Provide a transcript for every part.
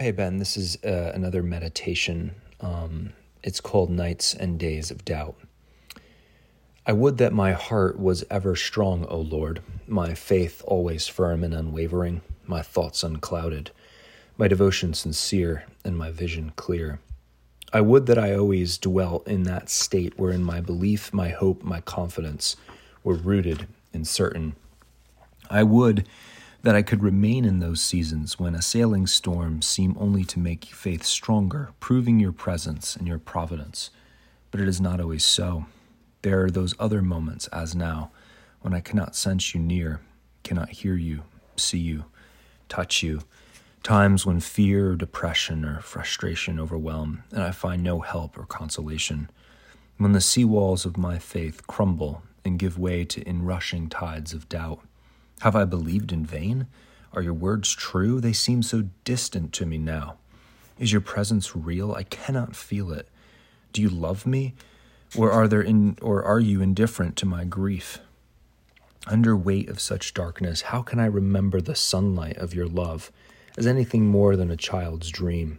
Hey, Ben, this is uh, another meditation. Um, it's called Nights and Days of Doubt. I would that my heart was ever strong, O Lord, my faith always firm and unwavering, my thoughts unclouded, my devotion sincere, and my vision clear. I would that I always dwelt in that state wherein my belief, my hope, my confidence were rooted and certain. I would that I could remain in those seasons when assailing storms seem only to make faith stronger, proving your presence and your providence. But it is not always so. There are those other moments, as now, when I cannot sense you near, cannot hear you, see you, touch you, times when fear or depression or frustration overwhelm, and I find no help or consolation, when the sea walls of my faith crumble and give way to inrushing tides of doubt have I believed in vain? Are your words true? They seem so distant to me now. Is your presence real? I cannot feel it. Do you love me? Or are there in or are you indifferent to my grief? Under weight of such darkness, how can I remember the sunlight of your love as anything more than a child's dream?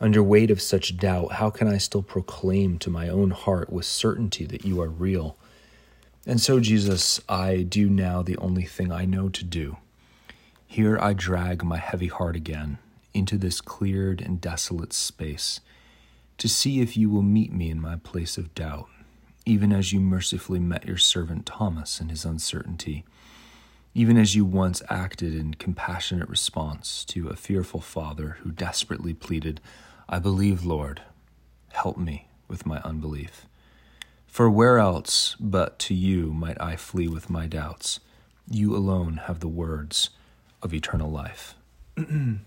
Under weight of such doubt, how can I still proclaim to my own heart with certainty that you are real? And so, Jesus, I do now the only thing I know to do. Here I drag my heavy heart again into this cleared and desolate space to see if you will meet me in my place of doubt, even as you mercifully met your servant Thomas in his uncertainty, even as you once acted in compassionate response to a fearful father who desperately pleaded, I believe, Lord, help me with my unbelief. For where else but to you might I flee with my doubts? You alone have the words of eternal life.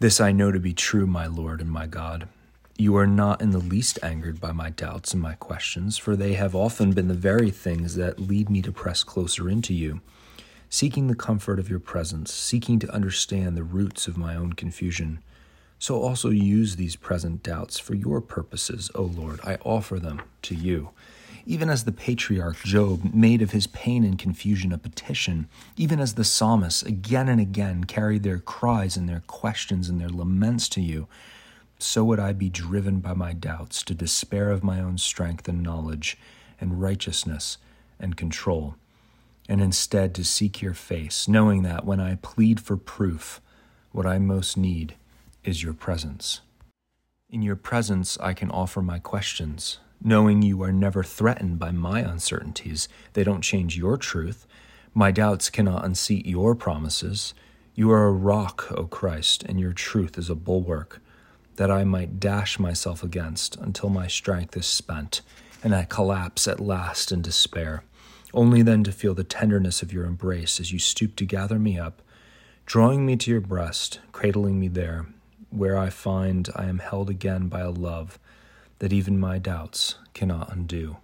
this I know to be true, my Lord and my God. You are not in the least angered by my doubts and my questions, for they have often been the very things that lead me to press closer into you, seeking the comfort of your presence, seeking to understand the roots of my own confusion so also use these present doubts for your purposes, O Lord. I offer them to you. Even as the patriarch Job made of his pain and confusion a petition, even as the psalmists again and again carried their cries and their questions and their laments to you, so would I be driven by my doubts to despair of my own strength and knowledge and righteousness and control, and instead to seek your face, knowing that when I plead for proof, what I most need is your presence. In your presence, I can offer my questions, knowing you are never threatened by my uncertainties. They don't change your truth. My doubts cannot unseat your promises. You are a rock, O Christ, and your truth is a bulwark that I might dash myself against until my strength is spent and I collapse at last in despair, only then to feel the tenderness of your embrace as you stoop to gather me up, drawing me to your breast, cradling me there, where I find I am held again by a love that even my doubts cannot undo.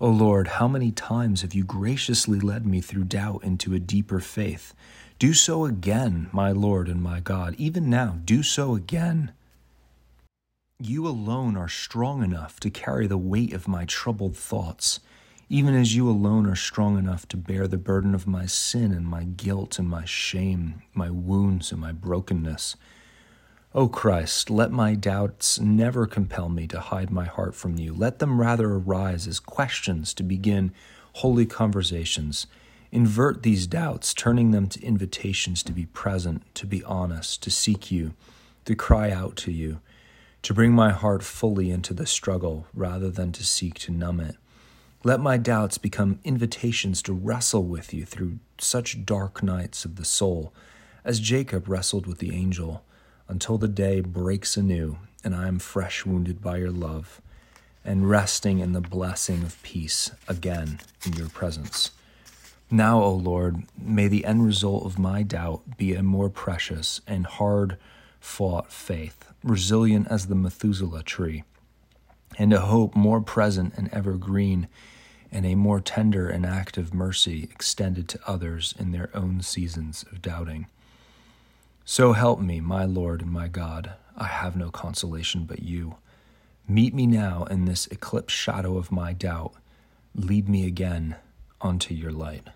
O Lord, how many times have you graciously led me through doubt into a deeper faith? Do so again, my Lord and my God. Even now, do so again. You alone are strong enough to carry the weight of my troubled thoughts, even as you alone are strong enough to bear the burden of my sin and my guilt and my shame, my wounds and my brokenness. O Christ, let my doubts never compel me to hide my heart from you. Let them rather arise as questions to begin holy conversations. Invert these doubts, turning them to invitations to be present, to be honest, to seek you, to cry out to you, to bring my heart fully into the struggle rather than to seek to numb it. Let my doubts become invitations to wrestle with you through such dark nights of the soul as Jacob wrestled with the angel until the day breaks anew and I am fresh wounded by your love and resting in the blessing of peace again in your presence. Now, O Lord, may the end result of my doubt be a more precious and hard fought faith, resilient as the Methuselah tree, and a hope more present and evergreen, and a more tender and active mercy extended to others in their own seasons of doubting. So help me, my Lord and my God. I have no consolation but you. Meet me now in this eclipse shadow of my doubt. Lead me again unto your light.